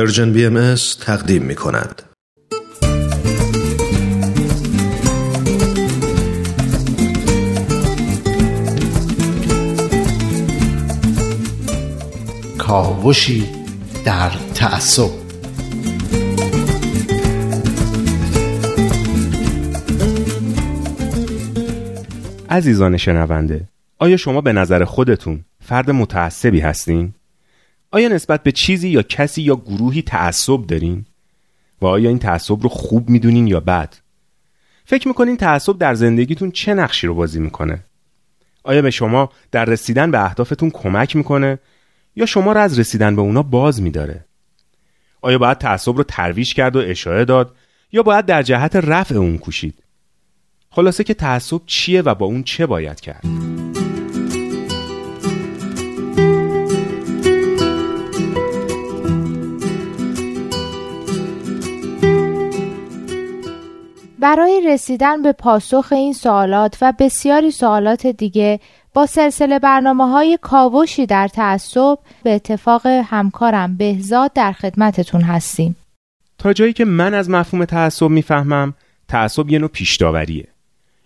پرژن بی ام تقدیم می کند. کاوشی در تعصب عزیزان شنونده آیا شما به نظر خودتون فرد متعصبی هستین؟ آیا نسبت به چیزی یا کسی یا گروهی تعصب دارین؟ و آیا این تعصب رو خوب می‌دونین یا بد؟ فکر می‌کنین تعصب در زندگیتون چه نقشی رو بازی می‌کنه؟ آیا به شما در رسیدن به اهدافتون کمک می‌کنه یا شما را از رسیدن به اونا باز میداره؟ آیا باید تعصب رو ترویش کرد و اشاره داد یا باید در جهت رفع اون کوشید؟ خلاصه که تعصب چیه و با اون چه باید کرد؟ برای رسیدن به پاسخ این سوالات و بسیاری سوالات دیگه با سلسله برنامه های کاوشی در تعصب به اتفاق همکارم بهزاد در خدمتتون هستیم. تا جایی که من از مفهوم تعصب می‌فهمم تعصب یه نوع پیشداوریه.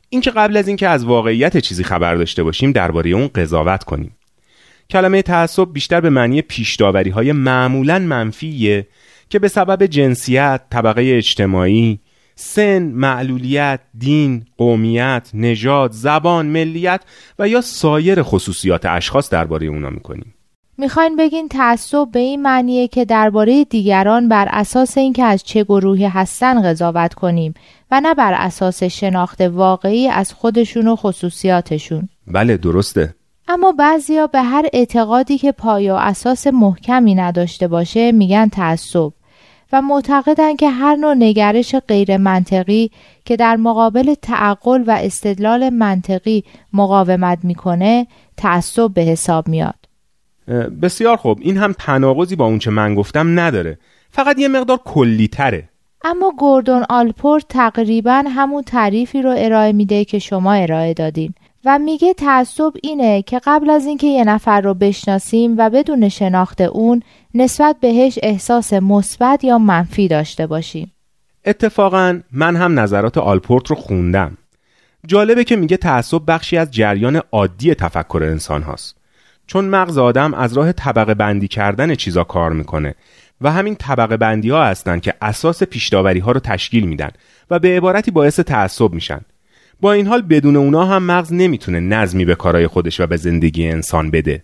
اینکه قبل از اینکه از واقعیت چیزی خبر داشته باشیم درباره اون قضاوت کنیم. کلمه تعصب بیشتر به معنی پیشداوری های معمولا منفیه که به سبب جنسیت، طبقه اجتماعی، سن، معلولیت، دین، قومیت، نژاد، زبان، ملیت و یا سایر خصوصیات اشخاص درباره اونا می‌کنیم. می‌خواین بگین تعصب به این معنیه که درباره دیگران بر اساس اینکه از چه گروهی هستن قضاوت کنیم و نه بر اساس شناخت واقعی از خودشون و خصوصیاتشون. بله درسته. اما بعضیا به هر اعتقادی که پایه و اساس محکمی نداشته باشه میگن تعصب و معتقدند که هر نوع نگرش غیر منطقی که در مقابل تعقل و استدلال منطقی مقاومت می‌کنه تعصب به حساب میاد. بسیار خوب. این هم تناقضی با اونچه من گفتم نداره. فقط یه مقدار کلی تره. اما گوردون آلپورت تقریبا همون تعریفی رو ارائه میده که شما ارائه دادین. و میگه تعصب اینه که قبل از اینکه یه نفر رو بشناسیم و بدون شناخت اون نسبت بهش احساس مثبت یا منفی داشته باشیم. اتفاقا من هم نظرات آلپورت رو خوندم. جالبه که میگه تعصب بخشی از جریان عادی تفکر انسان هاست. چون مغز آدم از راه طبقه بندی کردن چیزا کار می‌کنه و همین طبقه بندی ها هستن که اساس پیشداوری ها رو تشکیل میدن و به عبارتی باعث تعصب میشن. با این حال بدون اونا هم مغز نمی‌تونه نظمی به کارهای خودش و به زندگی انسان بده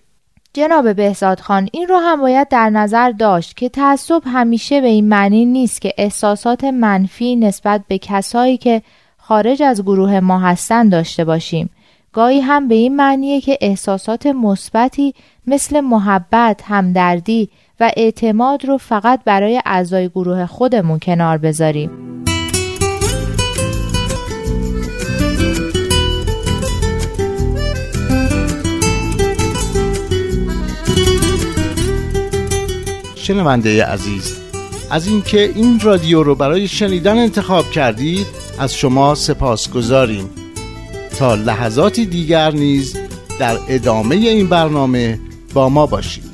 جناب بهزاد خان این رو هم باید در نظر داشت که تعصب همیشه به این معنی نیست که احساسات منفی نسبت به کسایی که خارج از گروه ما هستن داشته باشیم گاهی هم به این معنیه که احساسات مثبتی مثل محبت، همدردی و اعتماد رو فقط برای اعضای گروه خودمون کنار بذاریم. شنونده عزیز. از اینکه این رادیو رو برای شنیدن انتخاب کردید از شما سپاس گذاریم. تا لحظاتی دیگر نیز در ادامه این برنامه با ما باشید.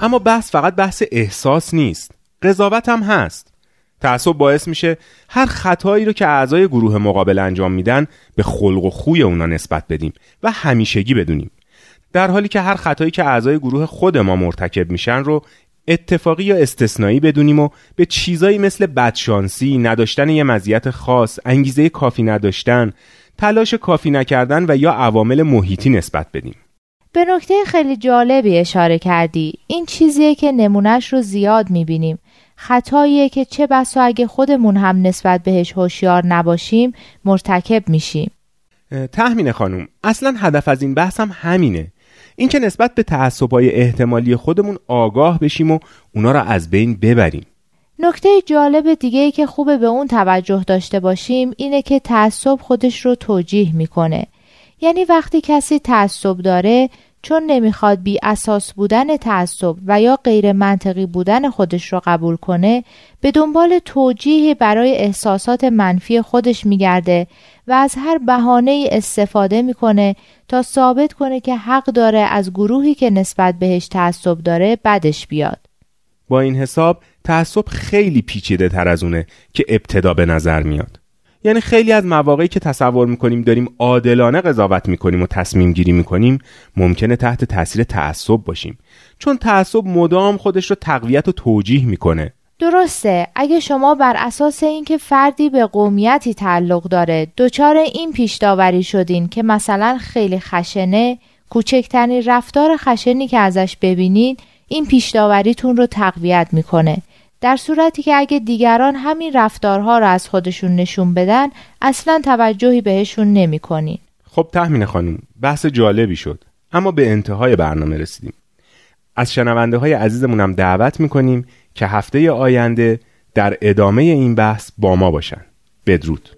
اما بحث فقط بحث احساس نیست. قضاوت هم هست. تعصب باعث میشه هر خطایی رو که اعضای گروه مقابل انجام میدن به خلق و خوی اونا نسبت بدیم و همیشگی بدونیم در حالی که هر خطایی که اعضای گروه خود ما مرتکب میشن رو اتفاقی یا استثنایی بدونیم و به چیزایی مثل بدشانسی، نداشتن یه مزیت خاص، انگیزه کافی نداشتن، تلاش کافی نکردن و یا عوامل محیطی نسبت بدیم. به نکته خیلی جالبی اشاره کردی. این چیزیه که نمونهش رو زیاد می‌بینیم. خطاییه که چه بسا اگه خودمون هم نسبت بهش هوشیار نباشیم مرتکب میشیم. تحمین خانم اصلا هدف از این بحث هم همینه. اینکه نسبت به تعصبای احتمالی خودمون آگاه بشیم و اونا را از بین ببریم. نکته جالب دیگه ای که خوبه به اون توجه داشته باشیم اینه که تعصب خودش رو توجیه می‌کنه. یعنی وقتی کسی تعصب داره چون نمی‌خواد بی اساس بودن تعصب و یا غیر منطقی بودن خودش رو قبول کنه به دنبال توجیهی برای احساسات منفی خودش میگرده و از هر بهانه استفاده می‌کنه تا ثابت کنه که حق داره از گروهی که نسبت بهش تعصب داره بدش بیاد. با این حساب تعصب خیلی پیچیده تر از اونه که ابتدا به نظر میاد. یعنی خیلی از مواقعی که تصور می‌کنیم داریم عادلانه قضاوت می‌کنیم و تصمیم گیری می‌کنیم ممکنه تحت تاثیر تعصب باشیم. چون تعصب مدام خودش رو تقویت و توجیه می‌کنه. درسته. اگه شما بر اساس اینکه فردی به قومیتی تعلق داره دچار این پیش داوری شدین که مثلا خیلی خشنه کوچکترین رفتار خشنی که ازش ببینید این پیش داوریتون رو تقویت می‌کنه. در صورتی که اگه دیگران همین رفتارها را از خودشون نشون بدن اصلا توجهی بهشون نمی‌کنین. خب تحمین خانم بحث جالبی شد اما به انتهای برنامه رسیدیم. از شنونده های عزیزمونم دعوت می‌کنیم که هفته آینده در ادامه این بحث با ما باشن. بدرود.